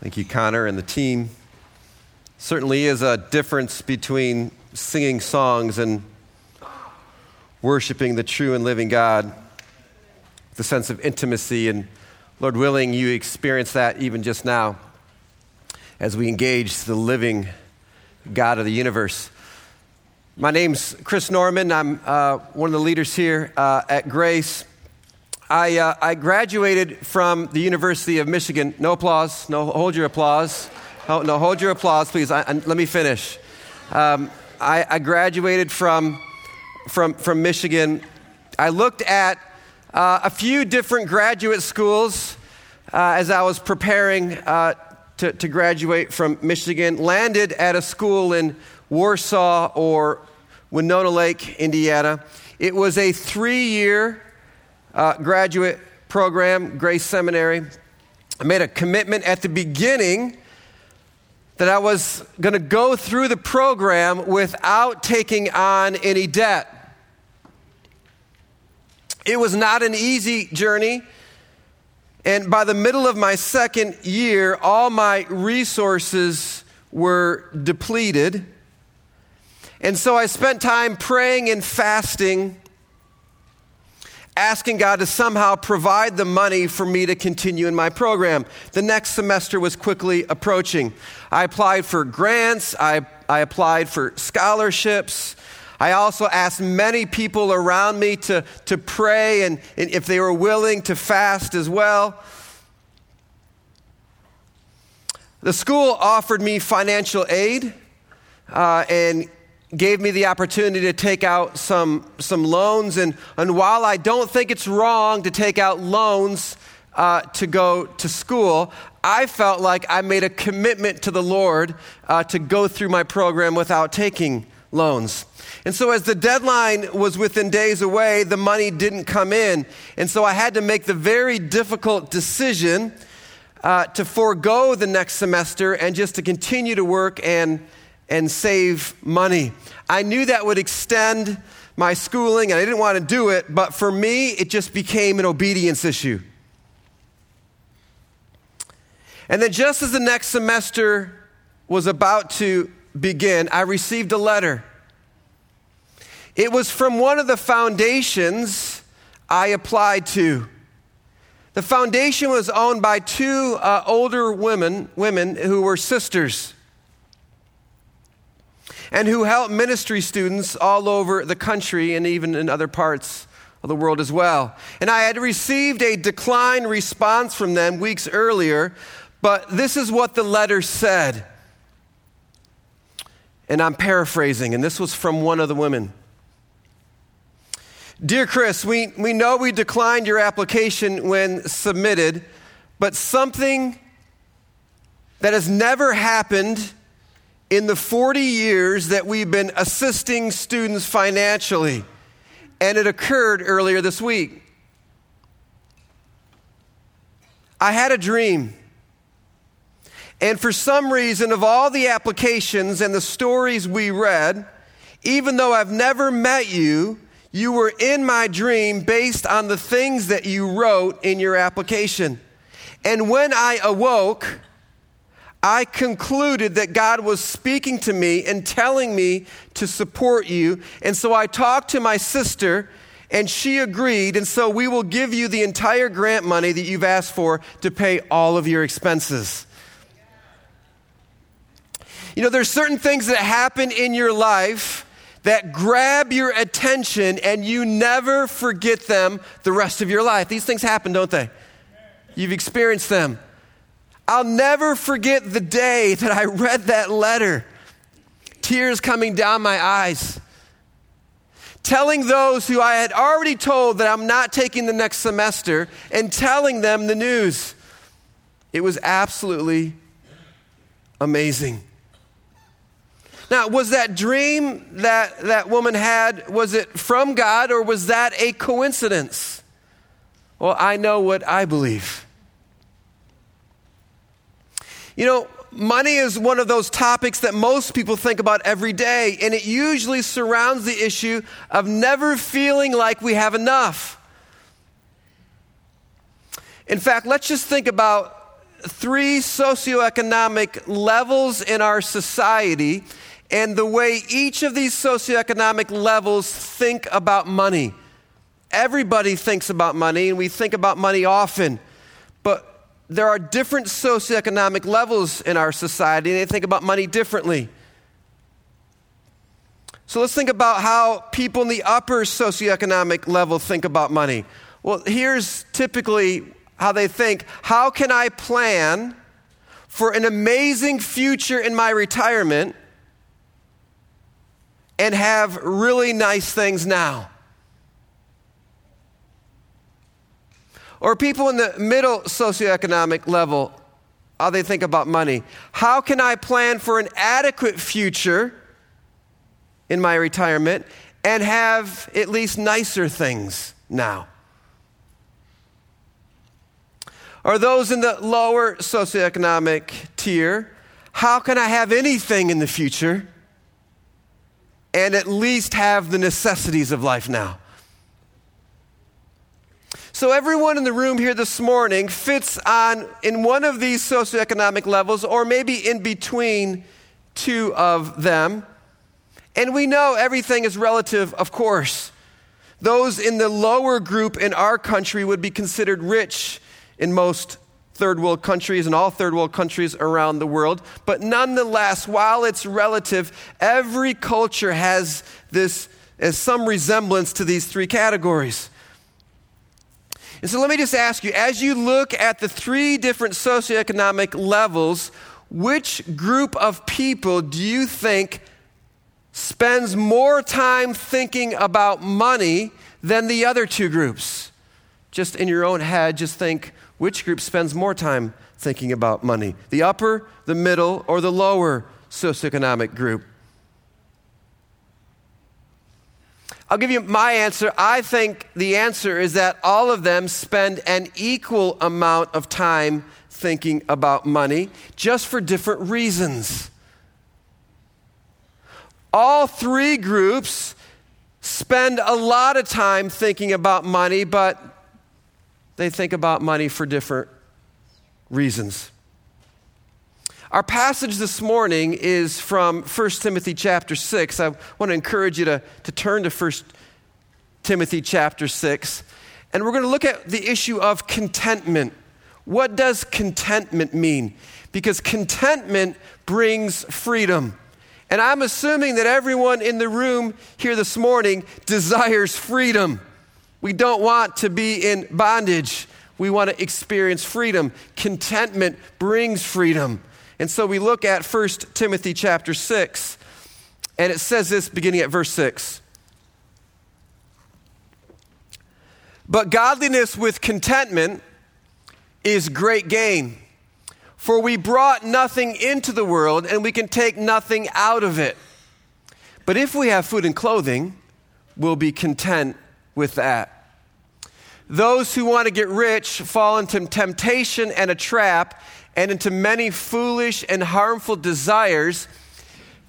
Thank you, Connor and the team. Certainly is a difference between singing songs and worshiping the true and living God. The sense of intimacy, and Lord willing, you experience that even just now as we engage the living God of the universe. My name's Chris Norman. I'm uh, one of the leaders here uh, at Grace. I, uh, I graduated from the University of Michigan. No applause. No, hold your applause. No, no hold your applause, please. I, I, let me finish. Um, I, I, graduated from, from, from Michigan. I looked at uh, a few different graduate schools uh, as I was preparing uh, to, to graduate from Michigan. Landed at a school in Warsaw or Winona Lake, Indiana. It was a three year uh, graduate program, Grace Seminary. I made a commitment at the beginning that I was going to go through the program without taking on any debt. It was not an easy journey. And by the middle of my second year, all my resources were depleted. And so I spent time praying and fasting asking God to somehow provide the money for me to continue in my program. The next semester was quickly approaching. I applied for grants, I, I applied for scholarships. I also asked many people around me to, to pray and, and if they were willing to fast as well. The school offered me financial aid uh, and gave me the opportunity to take out some, some loans. And, and while I don't think it's wrong to take out loans uh, to go to school, I felt like I made a commitment to the Lord uh, to go through my program without taking loans. And so, as the deadline was within days away, the money didn't come in. And so, I had to make the very difficult decision uh, to forego the next semester and just to continue to work and and save money. I knew that would extend my schooling, and I didn't want to do it, but for me, it just became an obedience issue. And then, just as the next semester was about to begin, I received a letter. It was from one of the foundations I applied to. The foundation was owned by two uh, older women, women who were sisters and who help ministry students all over the country and even in other parts of the world as well. And I had received a decline response from them weeks earlier, but this is what the letter said. And I'm paraphrasing, and this was from one of the women. Dear Chris, we, we know we declined your application when submitted, but something that has never happened in the 40 years that we've been assisting students financially, and it occurred earlier this week. I had a dream. And for some reason, of all the applications and the stories we read, even though I've never met you, you were in my dream based on the things that you wrote in your application. And when I awoke, I concluded that God was speaking to me and telling me to support you. And so I talked to my sister, and she agreed. And so we will give you the entire grant money that you've asked for to pay all of your expenses. You know, there's certain things that happen in your life that grab your attention and you never forget them the rest of your life. These things happen, don't they? You've experienced them. I'll never forget the day that I read that letter, tears coming down my eyes, telling those who I had already told that I'm not taking the next semester and telling them the news. It was absolutely amazing. Now, was that dream that that woman had, was it from God or was that a coincidence? Well, I know what I believe. You know, money is one of those topics that most people think about every day, and it usually surrounds the issue of never feeling like we have enough. In fact, let's just think about three socioeconomic levels in our society and the way each of these socioeconomic levels think about money. Everybody thinks about money, and we think about money often, there are different socioeconomic levels in our society, and they think about money differently. So let's think about how people in the upper socioeconomic level think about money. Well, here's typically how they think How can I plan for an amazing future in my retirement and have really nice things now. Or people in the middle socioeconomic level, how they think about money. How can I plan for an adequate future in my retirement and have at least nicer things now? Or those in the lower socioeconomic tier, how can I have anything in the future and at least have the necessities of life now. So, everyone in the room here this morning fits on in one of these socioeconomic levels, or maybe in between two of them. And we know everything is relative, of course. Those in the lower group in our country would be considered rich in most third world countries and all third world countries around the world. But nonetheless, while it's relative, every culture has this as some resemblance to these three categories. And so let me just ask you as you look at the three different socioeconomic levels, which group of people do you think spends more time thinking about money than the other two groups? Just in your own head, just think which group spends more time thinking about money? The upper, the middle, or the lower socioeconomic group? I'll give you my answer. I think the answer is that all of them spend an equal amount of time thinking about money, just for different reasons. All three groups spend a lot of time thinking about money, but they think about money for different reasons. Our passage this morning is from 1 Timothy chapter 6. I want to encourage you to, to turn to 1 Timothy chapter 6. And we're going to look at the issue of contentment. What does contentment mean? Because contentment brings freedom. And I'm assuming that everyone in the room here this morning desires freedom. We don't want to be in bondage. We want to experience freedom. Contentment brings freedom. And so we look at 1 Timothy chapter 6, and it says this beginning at verse 6. But godliness with contentment is great gain. For we brought nothing into the world, and we can take nothing out of it. But if we have food and clothing, we'll be content with that. Those who want to get rich fall into temptation and a trap and into many foolish and harmful desires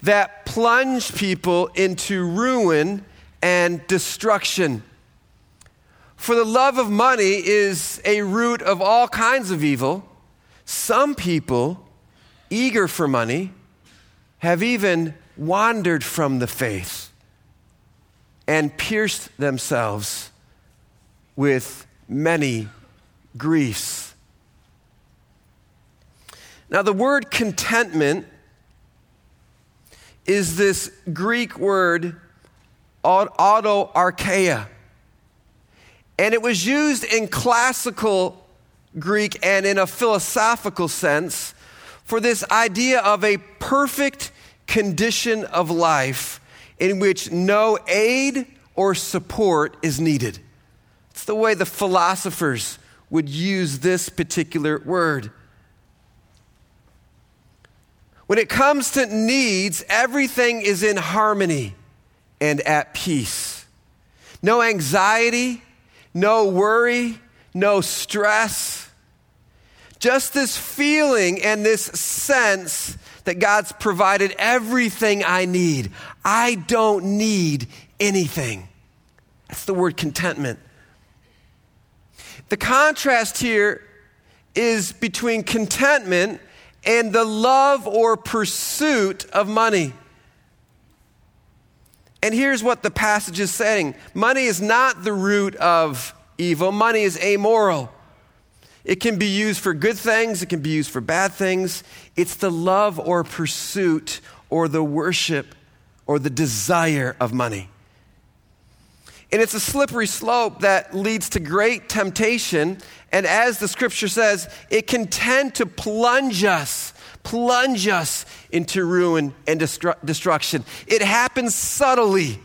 that plunge people into ruin and destruction. For the love of money is a root of all kinds of evil. Some people, eager for money, have even wandered from the faith and pierced themselves with many griefs. Now, the word contentment is this Greek word, autarkeia. And it was used in classical Greek and in a philosophical sense for this idea of a perfect condition of life in which no aid or support is needed. It's the way the philosophers would use this particular word. When it comes to needs, everything is in harmony and at peace. No anxiety, no worry, no stress. Just this feeling and this sense that God's provided everything I need. I don't need anything. That's the word contentment. The contrast here is between contentment and the love or pursuit of money. And here's what the passage is saying money is not the root of evil, money is amoral. It can be used for good things, it can be used for bad things. It's the love or pursuit or the worship or the desire of money. And it's a slippery slope that leads to great temptation. And as the scripture says, it can tend to plunge us, plunge us into ruin and destru- destruction. It happens subtly.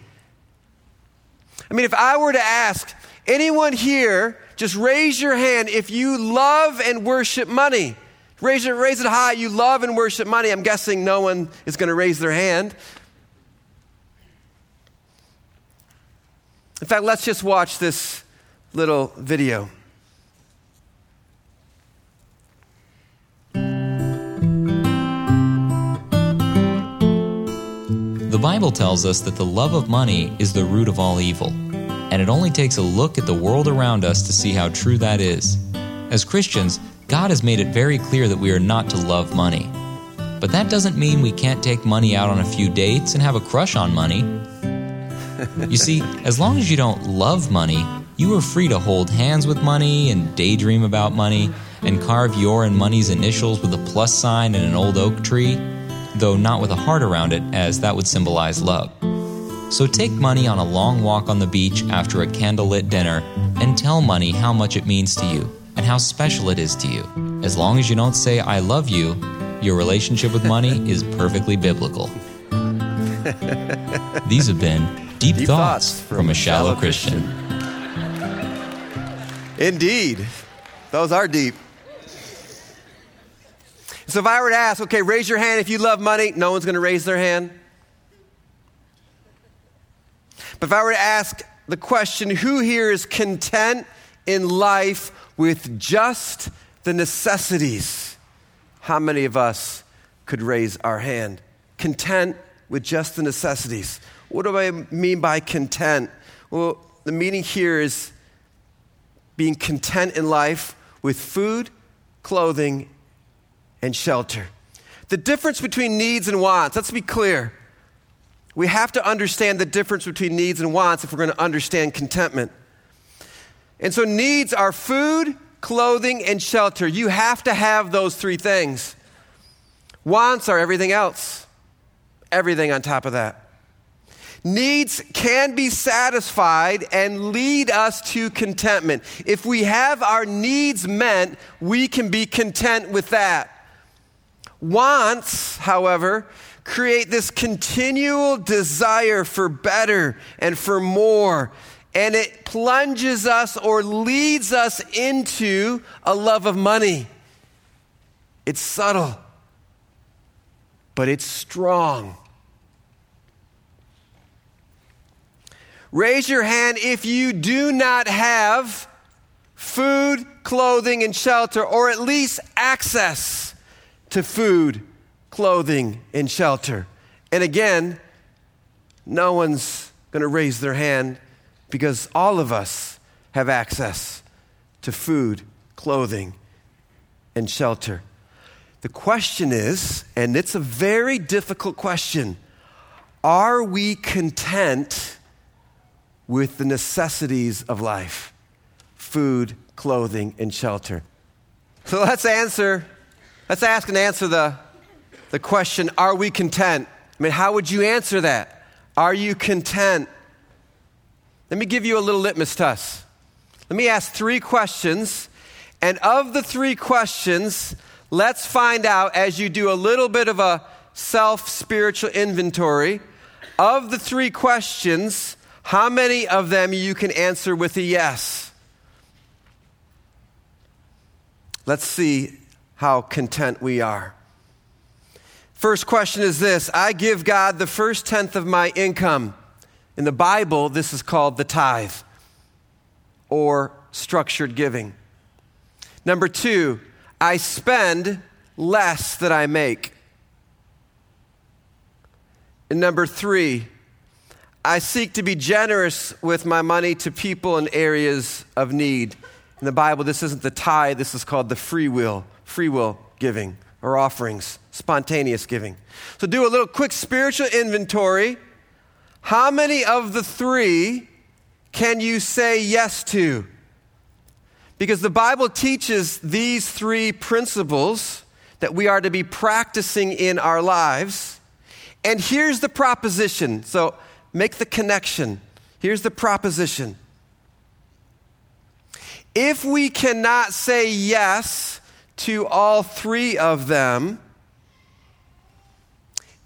I mean, if I were to ask anyone here, just raise your hand if you love and worship money. Raise it, raise it high. You love and worship money. I'm guessing no one is going to raise their hand. In fact, let's just watch this little video. The Bible tells us that the love of money is the root of all evil, and it only takes a look at the world around us to see how true that is. As Christians, God has made it very clear that we are not to love money. But that doesn't mean we can't take money out on a few dates and have a crush on money you see, as long as you don't love money, you are free to hold hands with money and daydream about money and carve your and money's initials with a plus sign and an old oak tree, though not with a heart around it, as that would symbolize love. So take money on a long walk on the beach after a candlelit dinner and tell money how much it means to you and how special it is to you. As long as you don't say, I love you, your relationship with money is perfectly biblical. These have been Deep, deep thoughts, thoughts, from, a shallow, shallow Christian. Christian. Indeed. Those are deep. So if I were to ask, okay, raise your hand if you love money, no one's going to raise their hand. But if I were to ask the question, who here is content in life with just the necessities? How many of us could raise our hand? Content with just the necessities. What do I mean by content? Well, the meaning here is being content in life with food, clothing, and shelter. The difference between needs and wants, let's be clear. We have to understand the difference between needs and wants if we're going to understand contentment. And so, needs are food, clothing, and shelter. You have to have those three things. Wants are everything else, everything on top of that. Needs can be satisfied and lead us to contentment. If we have our needs met, we can be content with that. Wants, however, create this continual desire for better and for more. And it plunges us or leads us into a love of money. It's subtle, but it's strong. Raise your hand if you do not have food, clothing, and shelter, or at least access to food, clothing, and shelter. And again, no one's going to raise their hand because all of us have access to food, clothing, and shelter. The question is, and it's a very difficult question are we content? With the necessities of life food, clothing, and shelter. So let's answer, let's ask and answer the, the question are we content? I mean, how would you answer that? Are you content? Let me give you a little litmus test. Let me ask three questions. And of the three questions, let's find out as you do a little bit of a self spiritual inventory. Of the three questions, how many of them you can answer with a yes? Let's see how content we are. First question is this I give God the first tenth of my income. In the Bible, this is called the tithe or structured giving. Number two, I spend less than I make. And number three, I seek to be generous with my money to people in areas of need. In the Bible, this isn't the tithe, this is called the free will, free will giving or offerings, spontaneous giving. So do a little quick spiritual inventory. How many of the three can you say yes to? Because the Bible teaches these three principles that we are to be practicing in our lives. And here's the proposition. So make the connection. Here's the proposition. If we cannot say yes to all three of them,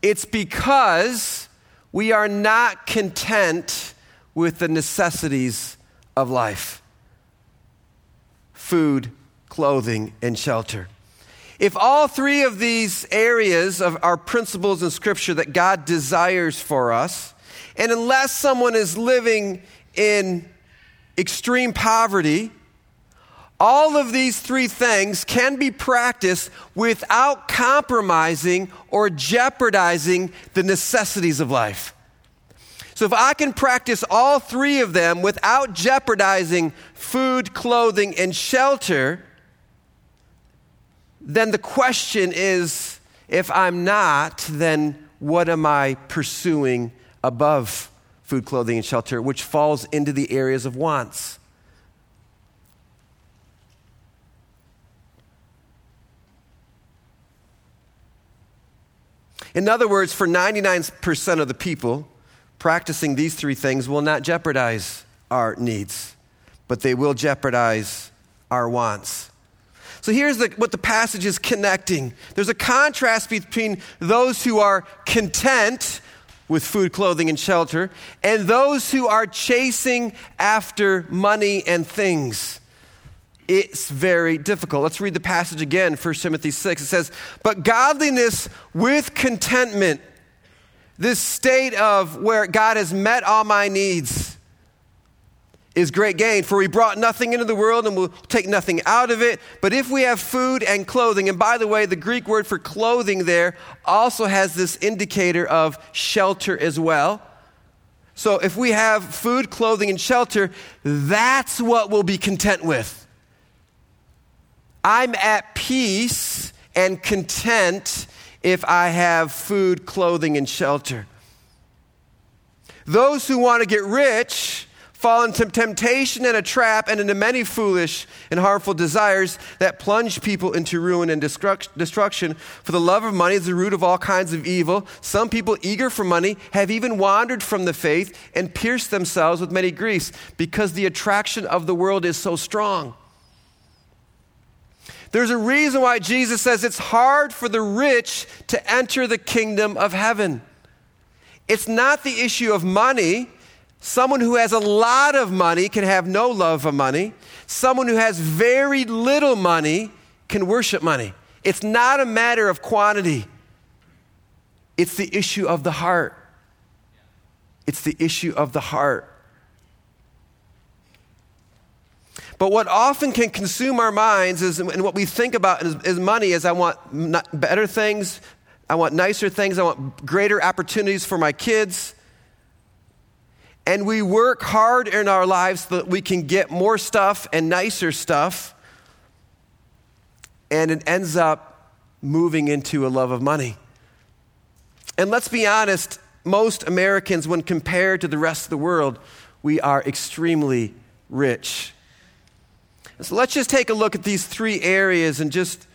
it's because we are not content with the necessities of life food, clothing, and shelter. If all three of these areas of our principles in Scripture that God desires for us, and unless someone is living in extreme poverty, all of these three things can be practiced without compromising or jeopardizing the necessities of life. So, if I can practice all three of them without jeopardizing food, clothing, and shelter, then the question is if I'm not, then what am I pursuing above food, clothing, and shelter, which falls into the areas of wants? In other words, for 99% of the people, practicing these three things will not jeopardize our needs, but they will jeopardize our wants. So here's the, what the passage is connecting there's a contrast between those who are content with food, clothing, and shelter, and those who are chasing after money and things it's very difficult. Let's read the passage again, 1 Timothy 6. It says, But godliness with contentment, this state of where God has met all my needs, is great gain. For we brought nothing into the world and will take nothing out of it. But if we have food and clothing, and by the way, the Greek word for clothing there also has this indicator of shelter as well. So if we have food, clothing, and shelter, that's what we'll be content with. I'm at peace and content if I have food, clothing, and shelter. Those who want to get rich fall into temptation and a trap and into many foolish and harmful desires that plunge people into ruin and destruction. For the love of money is the root of all kinds of evil. Some people, eager for money, have even wandered from the faith and pierced themselves with many griefs because the attraction of the world is so strong. There's a reason why Jesus says it's hard for the rich to enter the kingdom of heaven. It's not the issue of money. Someone who has a lot of money can have no love of money. Someone who has very little money can worship money. It's not a matter of quantity, it's the issue of the heart. It's the issue of the heart. But what often can consume our minds is, and what we think about is, is money is I want better things, I want nicer things, I want greater opportunities for my kids. And we work hard in our lives so that we can get more stuff and nicer stuff. And it ends up moving into a love of money. And let's be honest, most Americans, when compared to the rest of the world, we are extremely rich. So let's just take a look at these three areas and just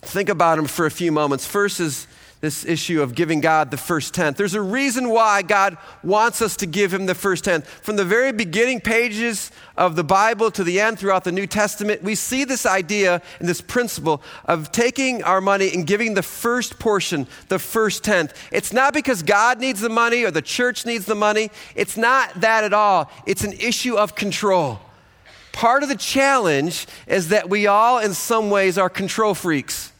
think about them for a few moments. First is this issue of giving God the first tenth. There's a reason why God wants us to give Him the first tenth. From the very beginning pages of the Bible to the end throughout the New Testament, we see this idea and this principle of taking our money and giving the first portion, the first tenth. It's not because God needs the money or the church needs the money, it's not that at all. It's an issue of control. Part of the challenge is that we all, in some ways, are control freaks.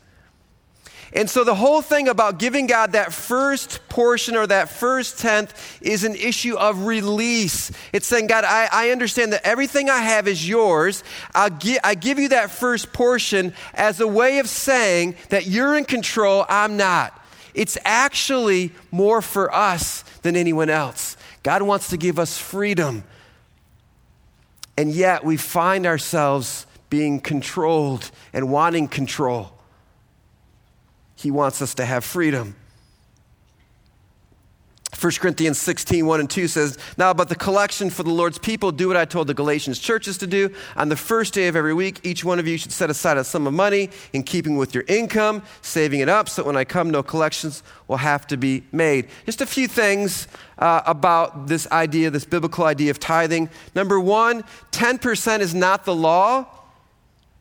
And so the whole thing about giving God that first portion or that first tenth is an issue of release. It's saying, God, I, I understand that everything I have is yours. Gi- I give you that first portion as a way of saying that you're in control, I'm not. It's actually more for us than anyone else. God wants to give us freedom and yet we find ourselves being controlled and wanting control. He wants us to have freedom. 1 Corinthians 16, 1 and 2 says, Now about the collection for the Lord's people, do what I told the Galatians churches to do. On the first day of every week, each one of you should set aside a sum of money in keeping with your income, saving it up so that when I come, no collections will have to be made. Just a few things uh, about this idea, this biblical idea of tithing. Number one, 10% is not the law.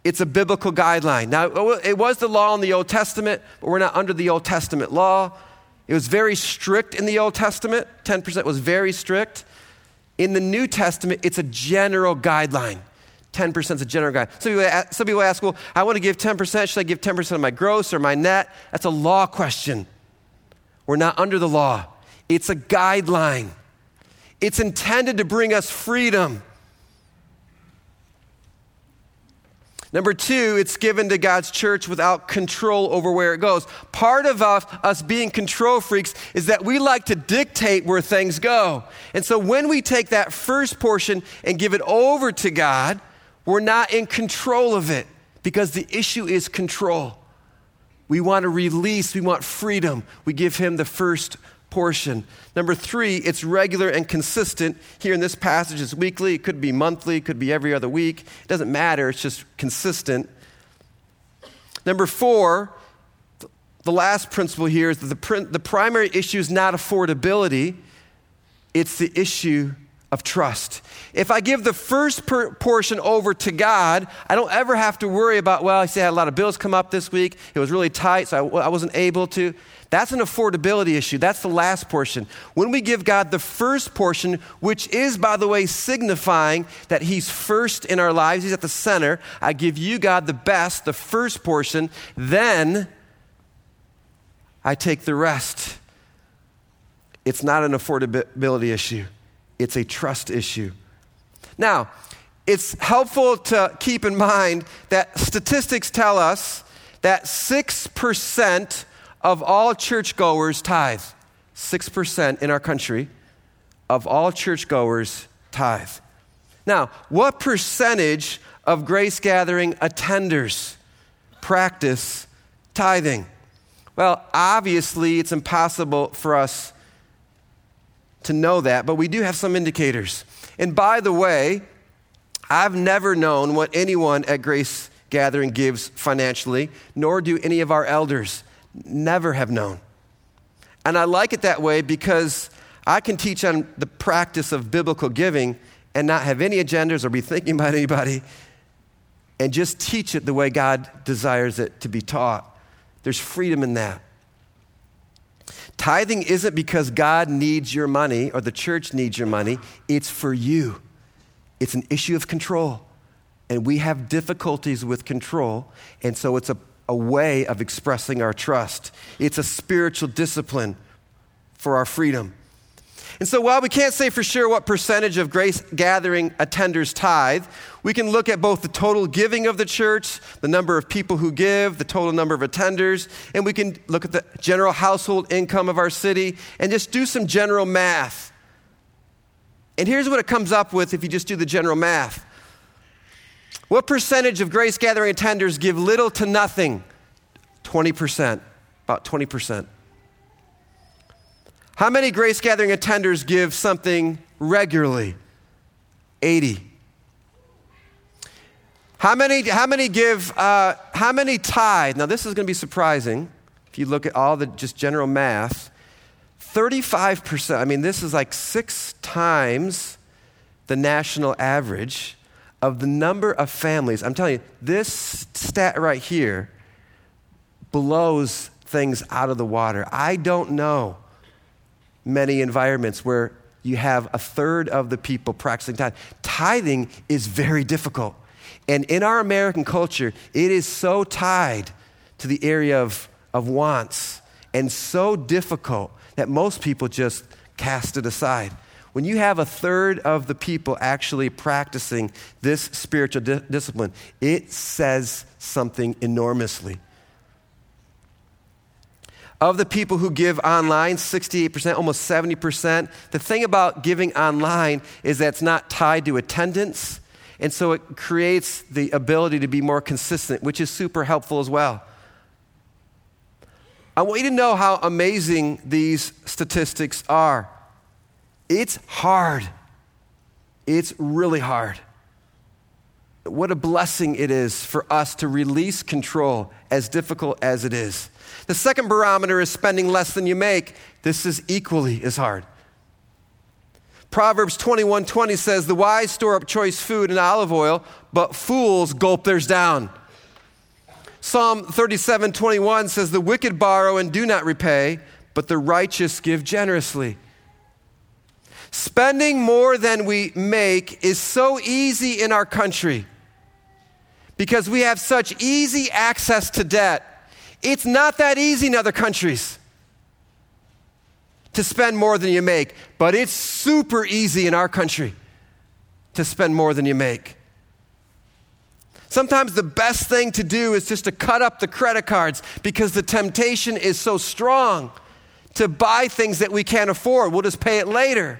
It's a biblical guideline. Now, it was the law in the Old Testament, but we're not under the Old Testament law. It was very strict in the Old Testament. 10% was very strict. In the New Testament, it's a general guideline. 10% is a general guide. Some people, ask, some people ask, well, I want to give 10%. Should I give 10% of my gross or my net? That's a law question. We're not under the law. It's a guideline. It's intended to bring us freedom. Number two, it's given to God's church without control over where it goes. Part of us, being control freaks is that we like to dictate where things go. And so when we take that first portion and give it over to God, we're not in control of it because the issue is control. We want to release, we want freedom. We give Him the first portion. Number three, it's regular and consistent. Here in this passage, it's weekly, it could be monthly, it could be every other week. It doesn't matter, it's just consistent. Number four, the last principle here is that the, the primary issue is not affordability, it's the issue of trust. If I give the first per- portion over to God, I don't ever have to worry about, well, I see I had a lot of bills come up this week. It was really tight, so I wasn't able to. That's an affordability issue. That's the last portion. When we give God the first portion, which is, by the way, signifying that He's first in our lives, He's at the center. I give you, God, the best, the first portion. Then I take the rest. It's not an affordability issue, it's a trust issue. Now, it's helpful to keep in mind that statistics tell us that 6% of all churchgoers tithe. 6% in our country of all churchgoers tithe. Now, what percentage of grace gathering attenders practice tithing? Well, obviously, it's impossible for us to know that, but we do have some indicators. And by the way, I've never known what anyone at Grace Gathering gives financially, nor do any of our elders never have known. And I like it that way because I can teach on the practice of biblical giving and not have any agendas or be thinking about anybody and just teach it the way God desires it to be taught. There's freedom in that. Tithing isn't because God needs your money or the church needs your money, it's for you. It's an issue of control. And we have difficulties with control, and so it's a a way of expressing our trust. It's a spiritual discipline for our freedom. And so, while we can't say for sure what percentage of grace gathering attenders tithe, we can look at both the total giving of the church, the number of people who give, the total number of attenders, and we can look at the general household income of our city and just do some general math. And here's what it comes up with if you just do the general math what percentage of grace gathering attenders give little to nothing? 20%, about 20%. How many grace gathering attenders give something regularly? 80. How many, how many give, uh, how many tithe? Now, this is going to be surprising if you look at all the just general math. 35%, I mean, this is like six times the national average of the number of families, I'm telling you, this stat right here blows things out of the water. I don't know many environments where you have a third of the people practicing tithing. Tithing is very difficult. And in our American culture, it is so tied to the area of, of wants and so difficult that most people just cast it aside. When you have a third of the people actually practicing this spiritual di- discipline, it says something enormously. Of the people who give online, 68%, almost 70%, the thing about giving online is that it's not tied to attendance And so it creates the ability to be more consistent, which is super helpful as well. I want you to know how amazing these statistics are. It's hard. It's really hard. What a blessing it is for us to release control, as difficult as it is. The second barometer is spending less than you make. This is equally as hard. Proverbs 21 20 says, The wise store up choice food and olive oil, but fools gulp theirs down. Psalm 37 21 says, The wicked borrow and do not repay, but the righteous give generously. Spending more than we make is so easy in our country because we have such easy access to debt. It's not that easy in other countries to spend more than you make, but it's super easy in our country to spend more than you make. Sometimes the best thing to do is just to cut up the credit cards because the temptation is so strong to buy things that we can't afford. We'll just pay it later.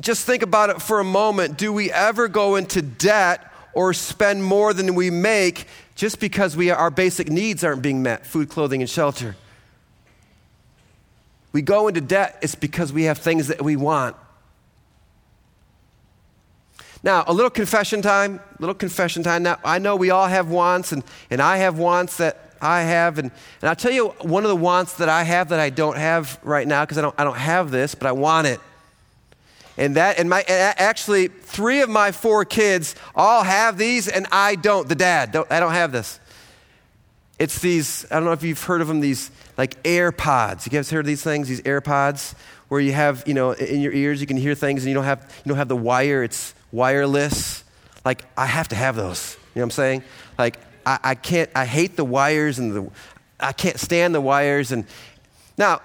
Just think about it for a moment. Do we ever go into debt or spend more than we make just because we, our basic needs aren't being met food, clothing, and shelter? We go into debt, it's because we have things that we want. Now, a little confession time, a little confession time. Now, I know we all have wants, and, and I have wants that I have. And, and I'll tell you one of the wants that I have that I don't have right now because I don't, I don't have this, but I want it. And that, and my, actually, three of my four kids all have these, and I don't. The dad, don't, I don't have this. It's these, I don't know if you've heard of them, these like AirPods. You guys heard of these things, these AirPods, where you have, you know, in your ears you can hear things and you don't have, you don't have the wire. It's wireless. Like, I have to have those. You know what I'm saying? Like, I, I can't, I hate the wires and the, I can't stand the wires. And now,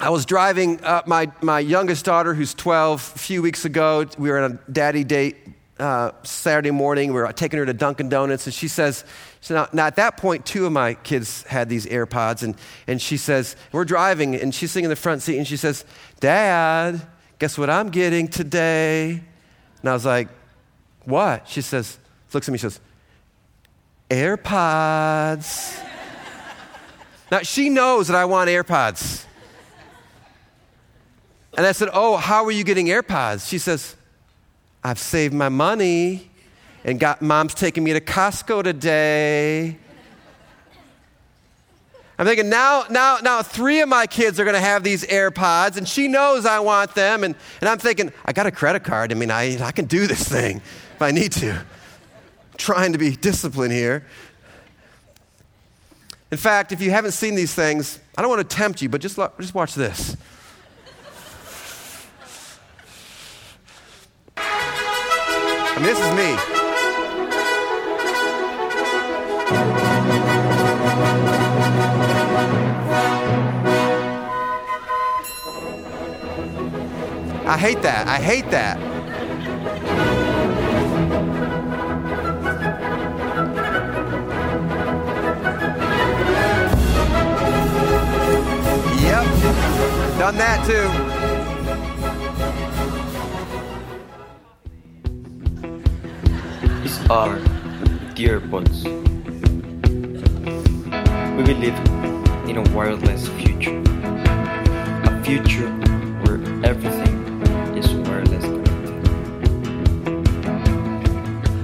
I was driving up my, my youngest daughter, who's 12, a few weeks ago. We were on a daddy date uh, Saturday morning. We were taking her to Dunkin' Donuts, and she says, so now, now, at that point, two of my kids had these AirPods, and, and she says, We're driving, and she's sitting in the front seat, and she says, Dad, guess what I'm getting today? And I was like, What? She says, looks at me, she says, AirPods. now, she knows that I want AirPods. And I said, Oh, how are you getting AirPods? She says, I've saved my money and got mom's taking me to Costco today. I'm thinking now, now, now three of my kids are going to have these AirPods, and she knows I want them. And, and I'm thinking, I got a credit card. I mean, I, I can do this thing if I need to. I'm trying to be disciplined here. In fact, if you haven't seen these things, I don't want to tempt you, but just, just watch this. Mean, this is me. I hate that. I hate that. Yep. Done that too. Are dear buds. We will live in a wireless future. A future where everything is wireless.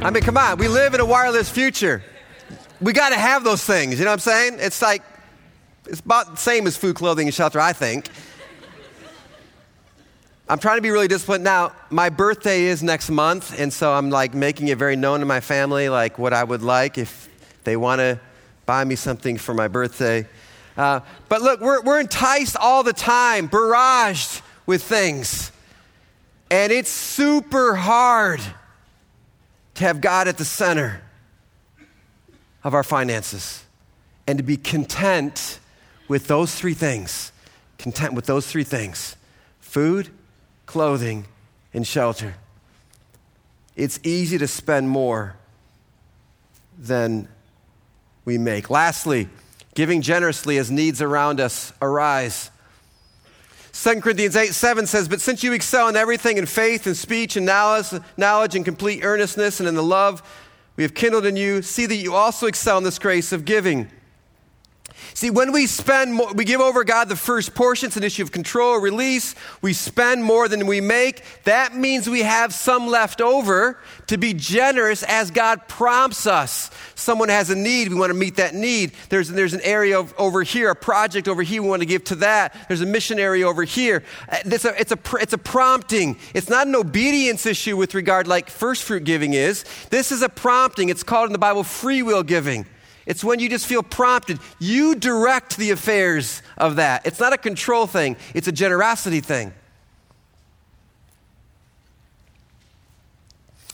I mean, come on, we live in a wireless future. We got to have those things. You know what I'm saying? It's like, it's about the same as food, clothing, and shelter, I think. I'm trying to be really disciplined. Now, my birthday is next month, and so I'm like making it very known to my family, like what I would like if they want to buy me something for my birthday. Uh, but look, we're, we're enticed all the time, barraged with things. And it's super hard to have God at the center of our finances and to be content with those three things. Content with those three things food, clothing, and shelter. It's easy to spend more than we make. Lastly, giving generously as needs around us arise. 2 Corinthians 8 7 says, But since you excel in everything in faith and speech and knowledge, knowledge and complete earnestness and in the love we have kindled in you, see that you also excel in this grace of giving. See, when we spend more, we give over God the first portion, it's an issue of control release. We spend more than we make. That means we have some left over to be generous as God prompts us. Someone has a need, we want to meet that need. There's, there's an area of, over here, a project over here, we want to give to that. There's a missionary over here. Uh, it's a, it's, a, it's a prompting. It's not an obedience issue with regard like first fruit giving is. This is a prompting. It's called in the Bible free will giving. It's when you just feel prompted. You direct the affairs of that. It's not a control thing, it's a generosity thing.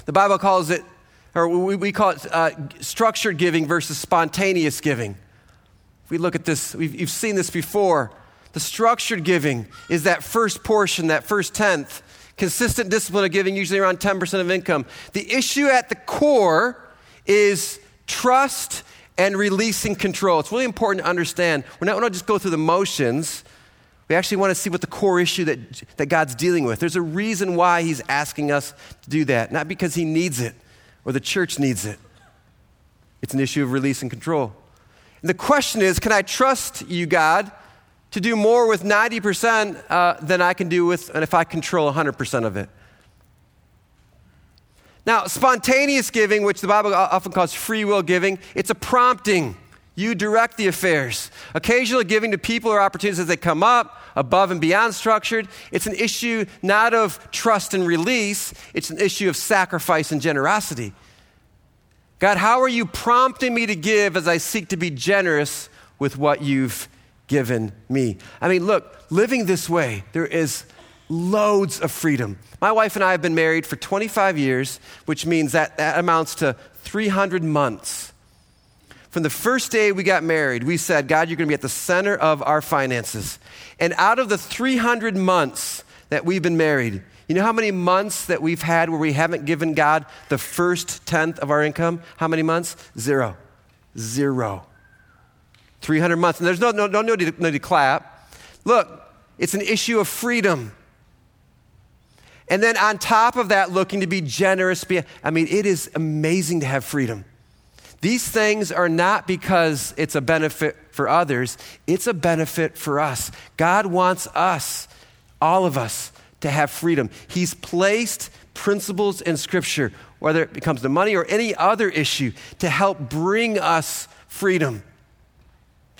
The Bible calls it, or we, call it uh, structured giving versus spontaneous giving. If we look at this, you've seen this before. The structured giving is that first portion, that first tenth, consistent discipline of giving, usually around 10% of income. The issue at the core is trust and releasing control. It's really important to understand. We're not going to just go through the motions. We actually want to see what the core issue that, that God's dealing with. There's a reason why He's asking us to do that, not because He needs it or the church needs it. It's an issue of release and control. And the question is can I trust you, God, to do more with 90% uh, than I can do with, and if I control 100% of it? Now, spontaneous giving, which the Bible often calls free will giving, it's a prompting. You direct the affairs. Occasionally giving to people or opportunities as they come up, above and beyond structured. It's an issue not of trust and release, it's an issue of sacrifice and generosity. God, how are you prompting me to give as I seek to be generous with what you've given me? I mean, look, living this way, there is loads of freedom. My wife and I have been married for 25 years, which means that, that amounts to 300 months. From the first day we got married, we said, God, you're going to be at the center of our finances. And out of the 300 months that we've been married, you know how many months that we've had where we haven't given God the first tenth of our income? How many months? Zero. Zero. 300 months. And there's no, no, no, no, need, no need to clap. Look, it's an issue of freedom. And then on top of that, looking to be generous. I mean, it is amazing to have freedom. These things are not because it's a benefit for others, it's a benefit for us. God wants us, all of us, to have freedom. He's placed principles in Scripture, whether it becomes the money or any other issue, to help bring us freedom.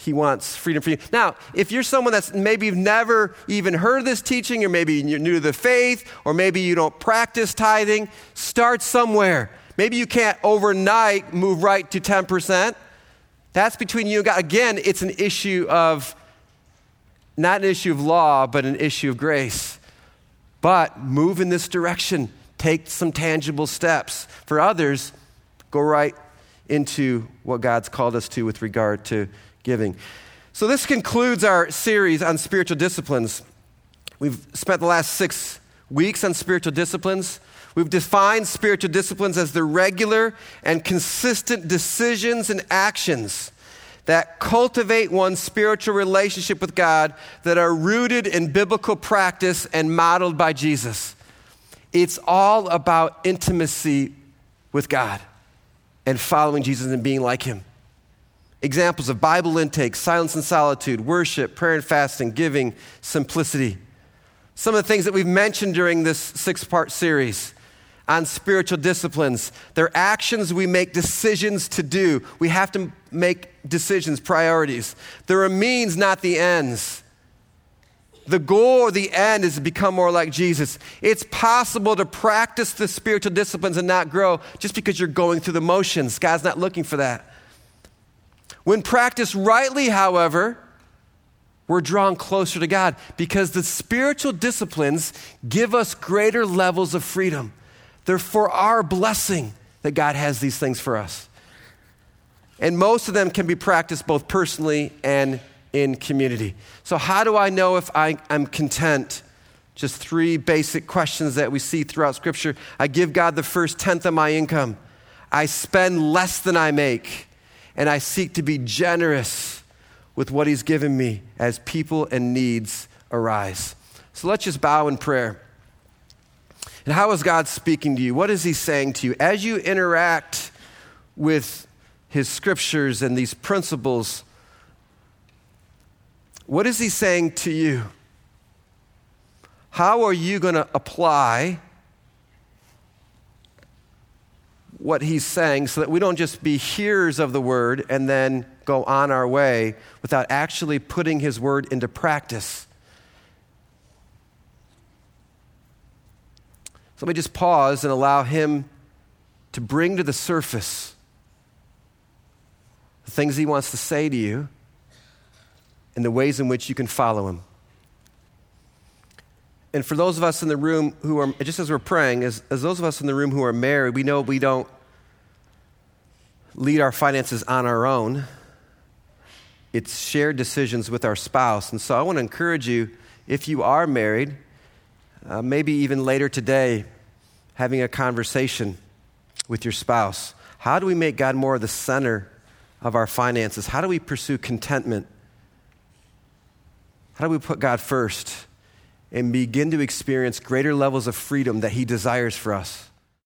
He wants freedom for you. Now, if you're someone that's maybe you've never even heard this teaching, or maybe you're new to the faith, or maybe you don't practice tithing, start somewhere. Maybe you can't overnight move right to 10%. That's between you and God. Again, it's an issue of, not an issue of law, but an issue of grace. But move in this direction. Take some tangible steps. For others, go right into what God's called us to with regard to giving. So, this concludes our series on spiritual disciplines. We've spent the last six weeks on spiritual disciplines. We've defined spiritual disciplines as the regular and consistent decisions and actions that cultivate one's spiritual relationship with God that are rooted in biblical practice and modeled by Jesus. It's all about intimacy with God and following Jesus and being like Him. Examples of Bible intake, silence and solitude, worship, prayer and fasting, giving, simplicity. Some of the things that we've mentioned during this six part series on spiritual disciplines. They're actions we make decisions to do. We have to make decisions, priorities. They're a means, not the ends. The goal or the end is to become more like Jesus. It's possible to practice the spiritual disciplines and not grow just because you're going through the motions. God's not looking for that. When practiced rightly, however, we're drawn closer to God because the spiritual disciplines give us greater levels of freedom. They're for our blessing that God has these things for us. And most of them can be practiced both personally and in community. So, how do I know if I, am content? Just three basic questions that we see throughout Scripture. I give God the first tenth of my income, I spend less than I make and I seek to be generous with what He's given me as people and needs arise. So let's just bow in prayer. And how is God speaking to you? What is He saying to you? As you interact with His scriptures and these principles, what is He saying to you? How are you going to apply what He's saying so that we don't just be hearers of the word and then go on our way without actually putting His word into practice? So let me just pause and allow him to bring to the surface the things he wants to say to you and the ways in which you can follow him. And for those of us in the room who are, just as we're praying, as, as those of us in the room who are married, we know we don't lead our finances on our own. It's shared decisions with our spouse. And so I want to encourage you, if you are married, uh, maybe even later today, having a conversation with your spouse. How do we make God more the center of our finances? How do we pursue contentment? How do we put God first and begin to experience greater levels of freedom that He desires for us?